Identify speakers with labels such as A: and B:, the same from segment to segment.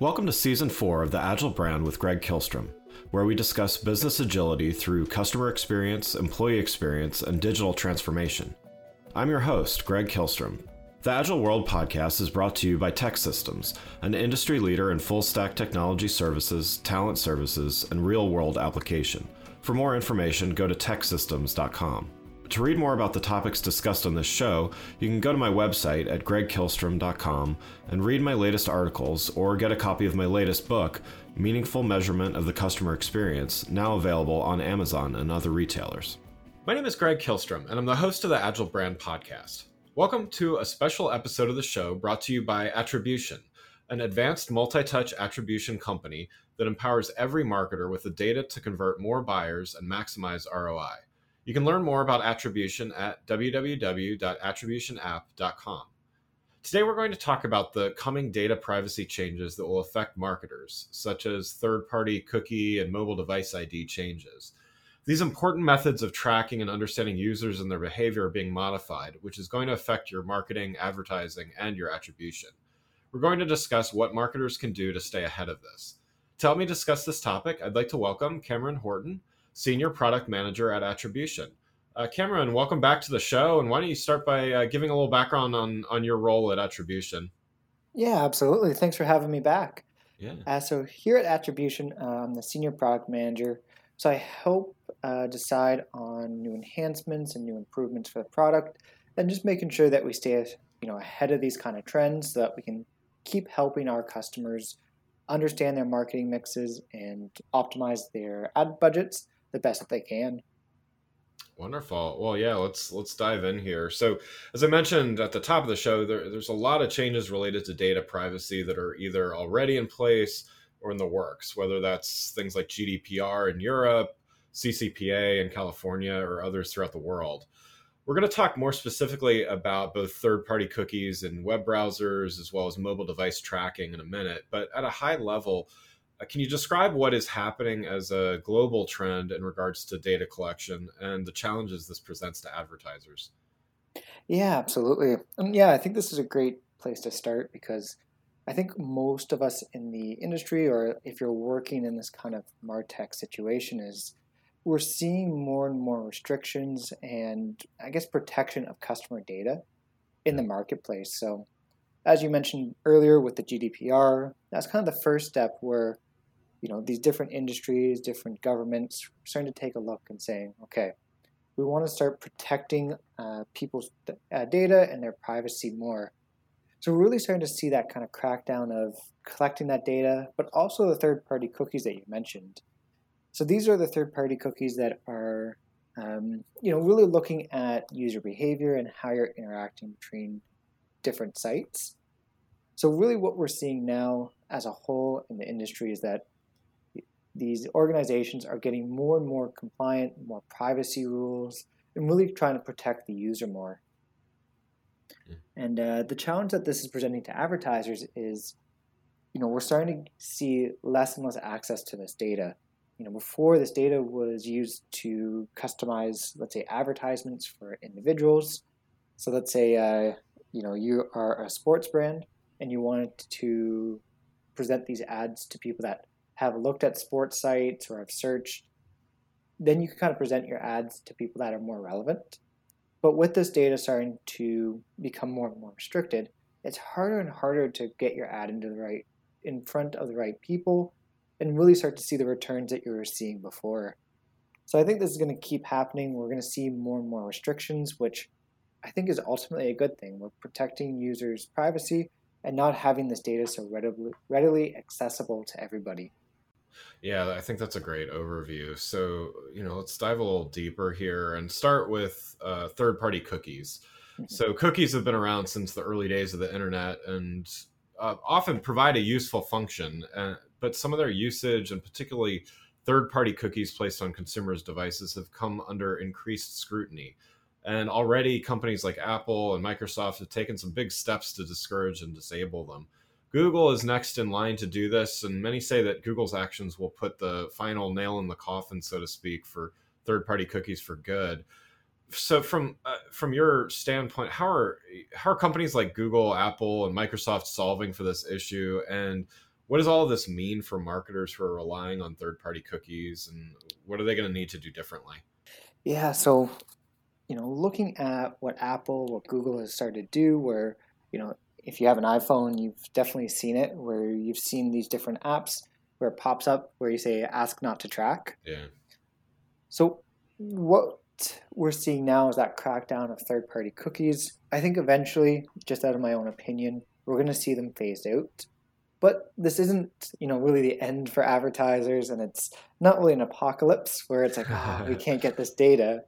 A: Welcome to Season 4 of the Agile Brand with Greg Kihlstrom, where we discuss business agility through customer experience, employee experience, and digital transformation. I'm your host, Greg Kihlstrom. The Agile World podcast is brought to you by TEKsystems, an industry leader in full stack technology services, talent services, and real world application. For more information, go to teksystems.com. To read more about the topics discussed on this show, you can go to my website at gregkihlstrom.com and read my latest articles or get a copy of my latest book, Meaningful Measurement of the Customer Experience, now available on Amazon and other retailers. My name is Greg Kihlstrom, and I'm the host of the Agile Brand Podcast. Welcome to a special episode of the show brought to you by Attribution, an advanced multi touch attribution company that empowers every marketer with the data to convert more buyers and maximize ROI. You can learn more about attribution at www.attributionapp.com. Today, we're going to talk about the coming data privacy changes that will affect marketers, such as third party cookie and mobile device ID changes. These important methods of tracking and understanding users and their behavior are being modified, which is going to affect your marketing, advertising, and your attribution. We're going to discuss what marketers can do to stay ahead of this. To help me discuss this topic, I'd like to welcome Cameron Horton, Senior Product Manager at Attribution. Uh, Cameron, welcome back to the show. And why don't you start by uh, giving a little background on, on your role at Attribution?
B: Yeah, absolutely. Thanks for having me back.
A: Yeah.
B: Uh, so here at Attribution, uh, I'm the Senior Product Manager. So I help uh, decide on new enhancements and new improvements for the product, and just making sure that we stay, you know, ahead of these kind of trends, so that we can keep helping our customers understand their marketing mixes and optimize their ad budgets the best that they can.
A: Wonderful. Well, yeah, let's let's dive in here. So, as I mentioned at the top of the show, there, there's a lot of changes related to data privacy that are either already in place or in the works. Whether that's things like GDPR in Europe, CCPA in California, or others throughout the world. We're going to talk more specifically about both third-party cookies and web browsers, as well as mobile device tracking in a minute. But at a high level, can you describe what is happening as a global trend in regards to data collection and the challenges this presents to advertisers?
B: Yeah, absolutely. Um, yeah, I think this is a great place to start because I think most of us in the industry, or if you're working in this kind of Martech situation, is we're seeing more and more restrictions and I guess protection of customer data in the marketplace. So, as you mentioned earlier with the GDPR, that's kind of the first step where you know these different industries, different governments starting to take a look and saying, okay, we want to start protecting uh, people's uh, data and their privacy more. So we're really starting to see that kind of crackdown of collecting that data, but also the third-party cookies that you mentioned. So these are the third-party cookies that are, um, you know, really looking at user behavior and how you're interacting between different sites. So really, what we're seeing now as a whole in the industry is that these organizations are getting more and more compliant, more privacy rules, and really trying to protect the user more. Mm. And uh, the challenge that this is presenting to advertisers is you know, we're starting to see less and less access to this data. You know, before this data was used to customize, let's say, advertisements for individuals. So let's say, uh, you know, you are a sports brand and you wanted to present these ads to people that have looked at sports sites or have searched. Then you can kind of present your ads to people that are more relevant. But with this data starting to become more and more restricted, it's harder and harder to get your ad into the right in front of the right people and really start to see the returns that you were seeing before. So I think this is going to keep happening. We're going to see more and more restrictions, which I think is ultimately a good thing. We're protecting users' privacy and not having this data so readily, readily accessible to everybody.
A: Yeah, I think that's a great overview. So, you know, let's dive a little deeper here and start with uh, third party cookies. Mm-hmm. So, cookies have been around since the early days of the internet and uh, often provide a useful function, uh, but some of their usage and particularly third party cookies placed on consumers' devices have come under increased scrutiny. And already companies like Apple and Microsoft have taken some big steps to discourage and disable them. Google is next in line to do this, and many say that Google's actions will put the final nail in the coffin, so to speak, for third party cookies for good. So from uh, from your standpoint how are how are companies like google apple and microsoft solving for this issue? And what does all of this mean for marketers who are relying on third party cookies and what are they going to need to do differently?
B: Yeah so you know looking at what apple what google has started to do where you know if you have an iphone you've definitely seen it where you've seen these different apps where it pops up where you say ask not to track
A: yeah
B: so what we're seeing now is that crackdown of third party cookies. I think eventually, just out of my own opinion, we're going to see them phased out. But this isn't, you know, really the end for advertisers, and it's not really an apocalypse where it's like, oh, we can't get this data.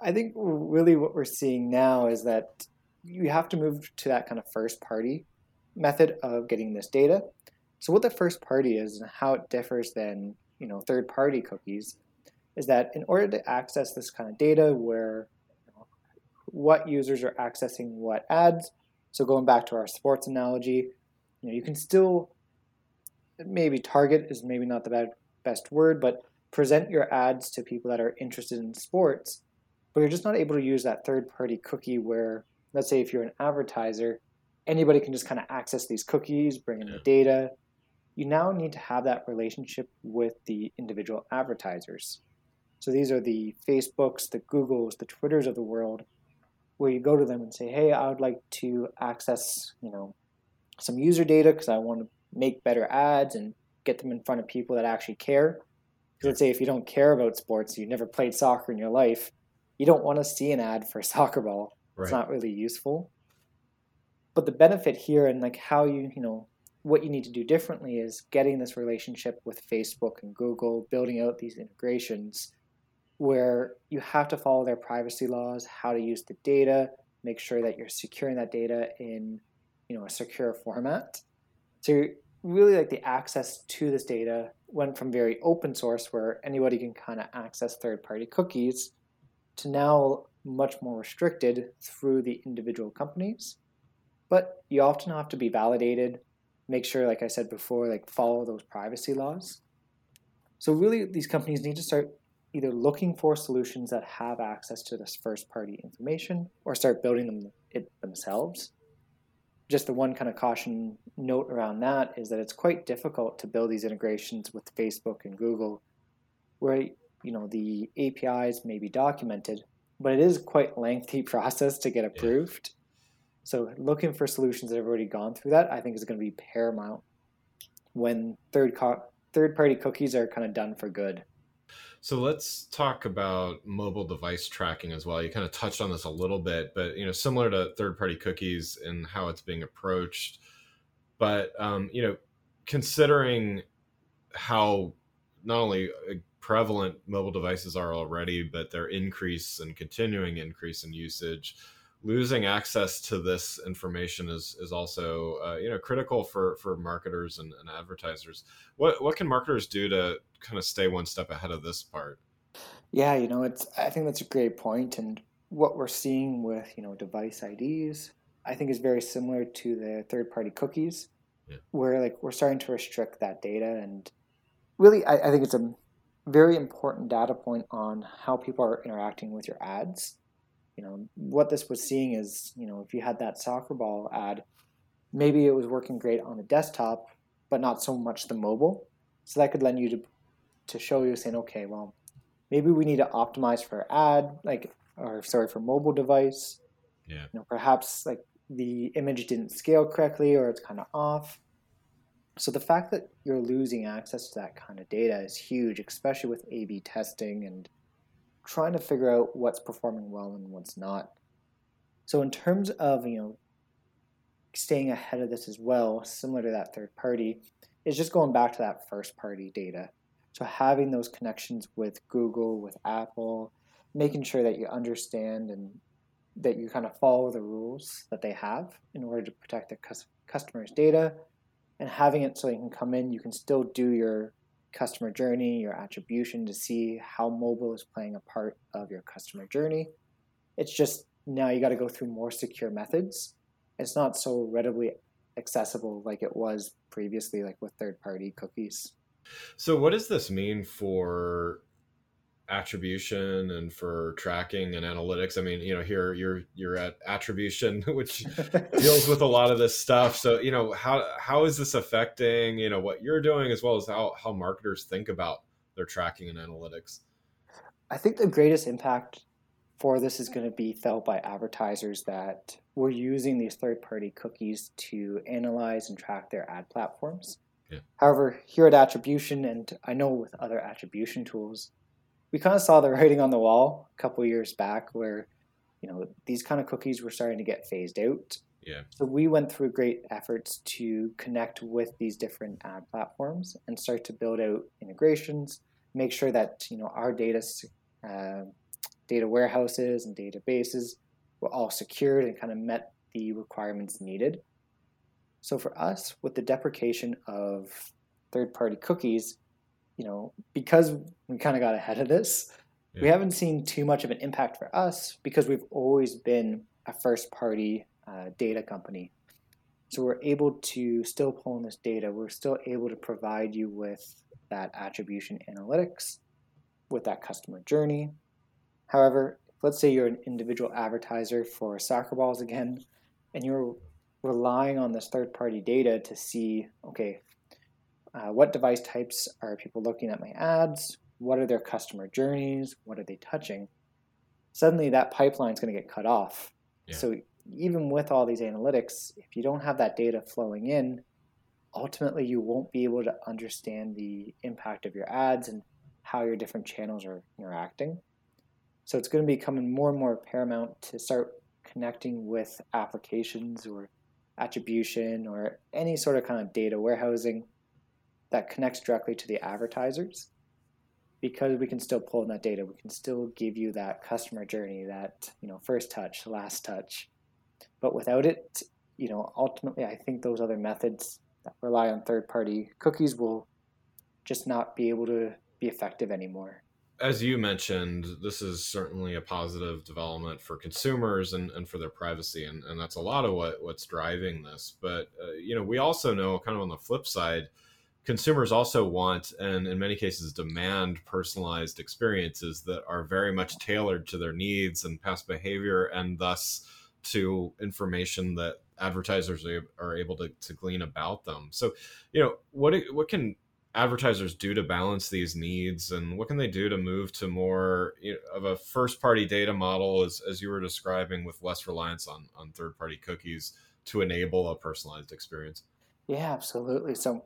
B: I think really what we're seeing now is that you have to move to that kind of first party method of getting this data. So what the first party is and how it differs than, you know, third party cookies is that in order to access this kind of data where you know, what users are accessing what ads, so going back to our sports analogy, you know, you can still maybe target is maybe not the best word, but present your ads to people that are interested in sports, but you're just not able to use that third party cookie where, let's say, if you're an advertiser, anybody can just kind of access these cookies, bring in the data. You now need to have that relationship with the individual advertisers. So these are the Facebooks, the Googles, the Twitters of the world, where you go to them and say, "Hey, I would like to access, you know, some user data because I want to make better ads and get them in front of people that actually care." Because let's say if you don't care about sports, you've never played soccer in your life, you don't want to see an ad for a soccer ball. Right. It's not really useful. But the benefit here and like how you, you know, what you need to do differently is getting this relationship with Facebook and Google, building out these integrations where you have to follow their privacy laws, how to use the data, make sure that you're securing that data in you know a secure format. So really like the access to this data went from very open source where anybody can kind of access third-party cookies to now much more restricted through the individual companies. But you often have to be validated, make sure, like I said before, like follow those privacy laws. So really these companies need to start either looking for solutions that have access to this first party information or start building them it themselves. Just the one kind of caution note around that is that it's quite difficult to build these integrations with Facebook and Google where you know the APIs may be documented, but it is quite lengthy process to get approved. Yeah. So looking for solutions that have already gone through that, I think is going to be paramount when third co- third party cookies are kind of done for good.
A: So let's talk about mobile device tracking as well. You kind of touched on this a little bit, but you know, similar to third-party cookies and how it's being approached. But um, you know, considering how not only uh, prevalent mobile devices are already, but their increase and continuing increase in usage, losing access to this information is is also uh, you know critical for for marketers and, and, advertisers. What what can marketers do to kind of stay one step ahead of this part?
B: Yeah, you know, it's I think that's a great point, and what we're seeing with you know device IDs, I think is very similar to the third party cookies. yeah. where like we're starting to restrict that data and really I, I think it's a very important data point on how people are interacting with your ads. You know what this was seeing is you know if you had that soccer ball ad maybe it was working great on the desktop but not so much the mobile. So that could lend you to to show you saying okay well maybe we need to optimize for ad like or sorry for mobile device.
A: Yeah.
B: You know perhaps like the image didn't scale correctly or it's kind of off so the fact that you're losing access to that kind of data is huge especially with a b testing and trying to figure out what's performing well and what's not. So in terms of you know staying ahead of this as well, similar to that third party, is just going back to that first party data. So having those connections with Google, with Apple, making sure that you understand and that you kind of follow the rules that they have in order to protect the customer's data and having it so you can come in, you can still do your customer journey, your attribution to see how mobile is playing a part of your customer journey. It's just now you got to go through more secure methods. It's not so readily accessible like it was previously, like with third party cookies.
A: So, what does this mean for attribution and for tracking and analytics. I mean, you know, here you're you're at attribution, which deals with a lot of this stuff. So, you know, how how is this affecting, you know, what you're doing as well as how how marketers think about their tracking and analytics?
B: I think the greatest impact for this is going to be felt by advertisers that were using these third-party cookies to analyze and track their ad platforms.
A: Yeah.
B: However, here at attribution, and I know with other attribution tools, we kind of saw the writing on the wall a couple years back where you know these kind of cookies were starting to get phased out.
A: Yeah.
B: So we went through great efforts to connect with these different ad platforms and start to build out integrations make sure that you know our data uh, data warehouses and databases were all secured and kind of met the requirements needed. So for us with the deprecation of third party cookies you know, because we kind of got ahead of this, yeah. we haven't seen too much of an impact for us because we've always been a first party uh, data company. So we're able to still pull in this data. We're still able to provide you with that attribution analytics, with that customer journey. However, let's say you're an individual advertiser for soccer balls again, and you're relying on this third party data to see, okay, uh, what device types are people looking at my ads? What are their customer journeys? What are they touching? Suddenly, that pipeline is going to get cut off. Yeah. So, even with all these analytics, if you don't have that data flowing in, ultimately you won't be able to understand the impact of your ads and how your different channels are interacting. So, it's going to be becoming more and more paramount to start connecting with applications or attribution or any sort of kind of data warehousing that connects directly to the advertisers because we can still pull in that data we can still give you that customer journey that you know first touch last touch. But without it you know ultimately i think those other methods that rely on third party cookies will just not be able to be effective anymore.
A: As you mentioned this is certainly a positive development for consumers and, and for their privacy and, and that's a lot of what what's driving this. But uh, you know we also know kind of on the flip side consumers also want and in many cases demand personalized experiences that are very much tailored to their needs and past behavior and thus to information that advertisers are able to, to glean about them. So you know what what can advertisers do to balance these needs and what can they do to move to more you know, of a first party data model as, as you were describing with less reliance on, on third party cookies to enable a personalized experience?
B: Yeah absolutely. So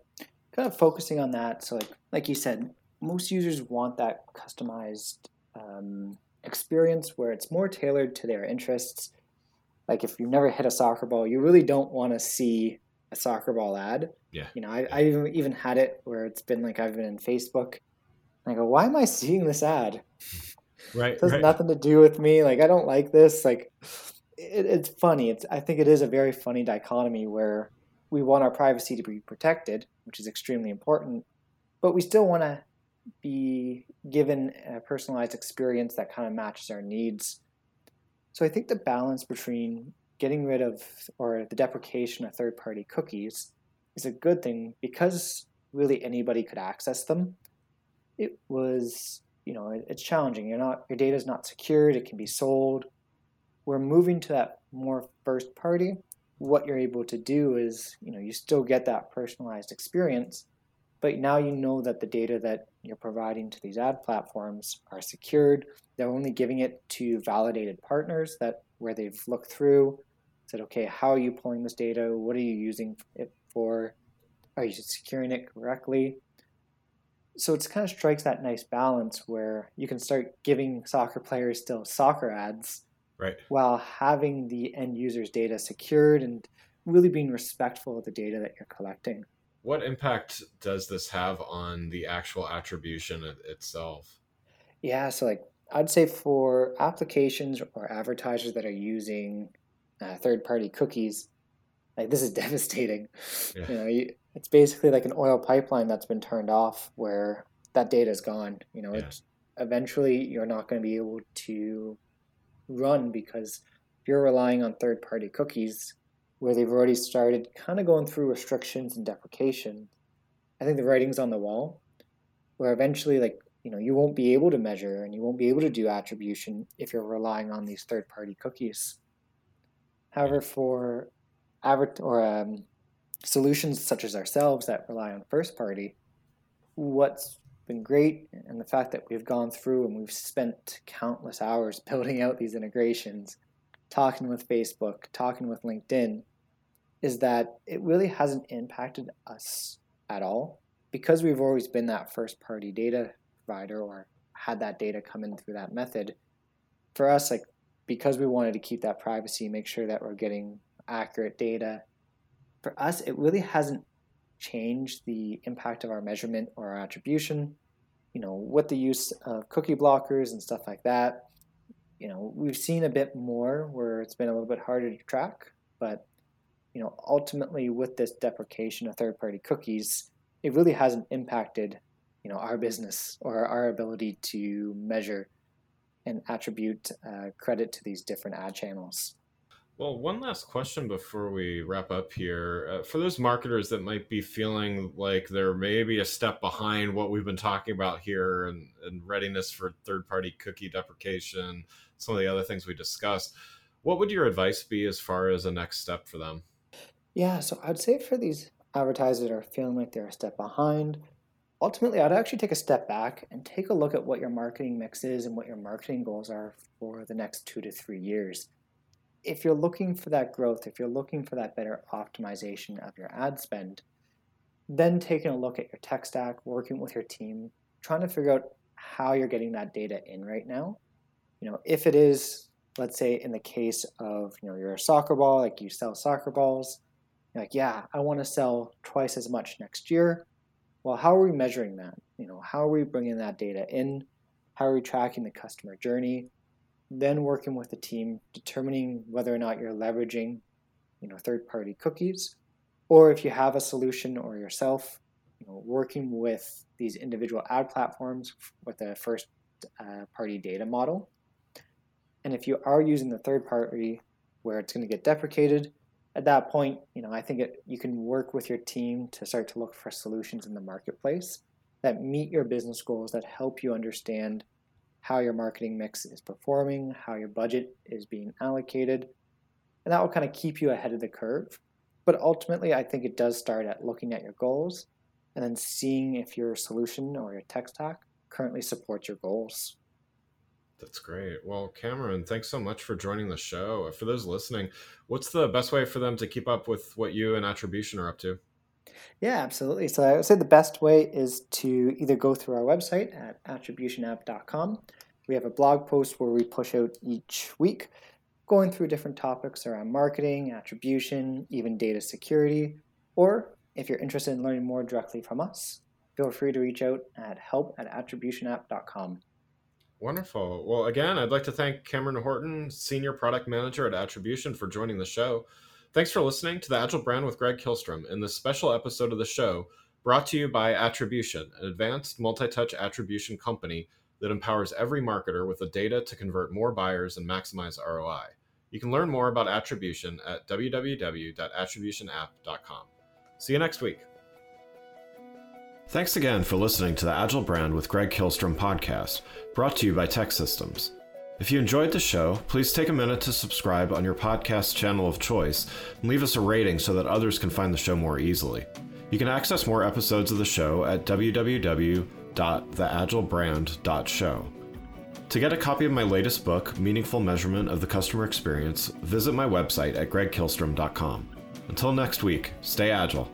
B: kind of focusing on that. So, like like you said, most users want that customized um, experience where it's more tailored to their interests. Like if you've never hit a soccer ball, you really don't want to see a soccer ball ad.
A: Yeah.
B: You know, I, I even even had it where it's been like I've been in Facebook. And I go, why am I seeing this ad?
A: Right.
B: It has
A: right.
B: nothing to do with me. Like I don't like this. Like it, it's funny. It's I think it is a very funny dichotomy where we want our privacy to be protected, which is extremely important, but we still want to be given a personalized experience that kind of matches our needs. So I think the balance between getting rid of or the deprecation of third party cookies is a good thing because really anybody could access them. It was, you know, it, it's challenging. You're not your data is not secured. It can be sold. We're moving to that more first party. What you're able to do is, you know, you still get that personalized experience, but now you know that the data that you're providing to these ad platforms are secured. They're only giving it to validated partners that where they've looked through, said, okay, how are you pulling this data? What are you using it for? Are you securing it correctly? So it kind of strikes that nice balance where you can start giving soccer players still soccer ads
A: right.
B: while having the end user's data secured and really being respectful of the data that you're collecting.
A: What impact does this have on the actual attribution itself?
B: Yeah, so like I'd say for applications or advertisers that are using uh, third-party cookies, like this is devastating. Yeah. You know, you, it's basically like an oil pipeline that's been turned off, where that data is gone. You know, yeah. it's eventually you're not going to be able to run because you're relying on third-party cookies, where they've already started kind of going through restrictions and deprecation. I think the writing's on the wall, where eventually, like you know, you won't be able to measure and you won't be able to do attribution if you're relying on these third-party cookies. However, for adver- or um, solutions such as ourselves that rely on first party, what's been great and the fact that we've gone through and we've spent countless hours building out these integrations, talking with Facebook, talking with LinkedIn, is that it really hasn't impacted us at all because we've always been that first party data provider or had that data come in through that method. For us, like because we wanted to keep that privacy, make sure that we're getting accurate data. For us, it really hasn't changed the impact of our measurement or our attribution. You know, with the use of cookie blockers and stuff like that, you know, we've seen a bit more where it's been a little bit harder to track, but you know, ultimately with this deprecation of third-party cookies, it really hasn't impacted, you know, our business or our ability to measure and attribute uh, credit to these different ad channels.
A: Well, one last question before we wrap up here. Uh, for those marketers that might be feeling like they're maybe a step behind what we've been talking about here and, and readiness for third party cookie deprecation, some of the other things we discussed, what would your advice be as far as a next step for them?
B: Yeah, so I'd say for these advertisers that are feeling like they're a step behind, ultimately, I'd actually take a step back and take a look at what your marketing mix is and what your marketing goals are for the next two to three years. If you're looking for that growth, if you're looking for that better optimization of your ad spend, then taking a look at your tech stack, working with your team, trying to figure out how you're getting that data in right now. You know, if it is, let's say in the case of, you know, you're a soccer ball, like you sell soccer balls, like, yeah, I want to sell twice as much next year well, how are we measuring that? You know, how are we bringing that data in? How are we tracking the customer journey? Then working with the team, determining whether or not you're leveraging, you know, third-party cookies, or if you have a solution or yourself, you know, working with these individual ad platforms with a first-party uh, data model. And if you are using the third party where it's going to get deprecated, at that point, you know, I think it, you can work with your team to start to look for solutions in the marketplace that meet your business goals, that help you understand how your marketing mix is performing, how your budget is being allocated, and that will kind of keep you ahead of the curve. But ultimately, I think it does start at looking at your goals and then seeing if your solution or your tech stack currently supports your goals.
A: That's great. Well, Cameron, thanks so much for joining the show. For those listening, what's the best way for them to keep up with what you and Attribution are up to?
B: Yeah, absolutely. So I would say the best way is to either go through our website at attributionapp.com. We have a blog post where we push out each week, going through different topics around marketing, attribution, even data security. Or if you're interested in learning more directly from us, feel free to reach out at help at attributionapp.com.
A: Wonderful. Well, again, I'd like to thank Cameron Horton, Senior Product Manager at Attribution, for joining the show. Thanks for listening to the Agile Brand with Greg Kihlstrom in this special episode of the show brought to you by Attribution, an advanced multi touch attribution company that empowers every marketer with the data to convert more buyers and maximize ROI. You can learn more about attribution at www.attributionapp.com. See you next week. Thanks again for listening to the Agile Brand with Greg Kihlstrom podcast, brought to you by TEKsystems. If you enjoyed the show, please take a minute to subscribe on your podcast channel of choice and leave us a rating so that others can find the show more easily. You can access more episodes of the show at www.theagilebrand.show. To get a copy of my latest book, Meaningful Measurement of the Customer Experience, visit my website at gregkihlstrom.com. Until next week, stay agile.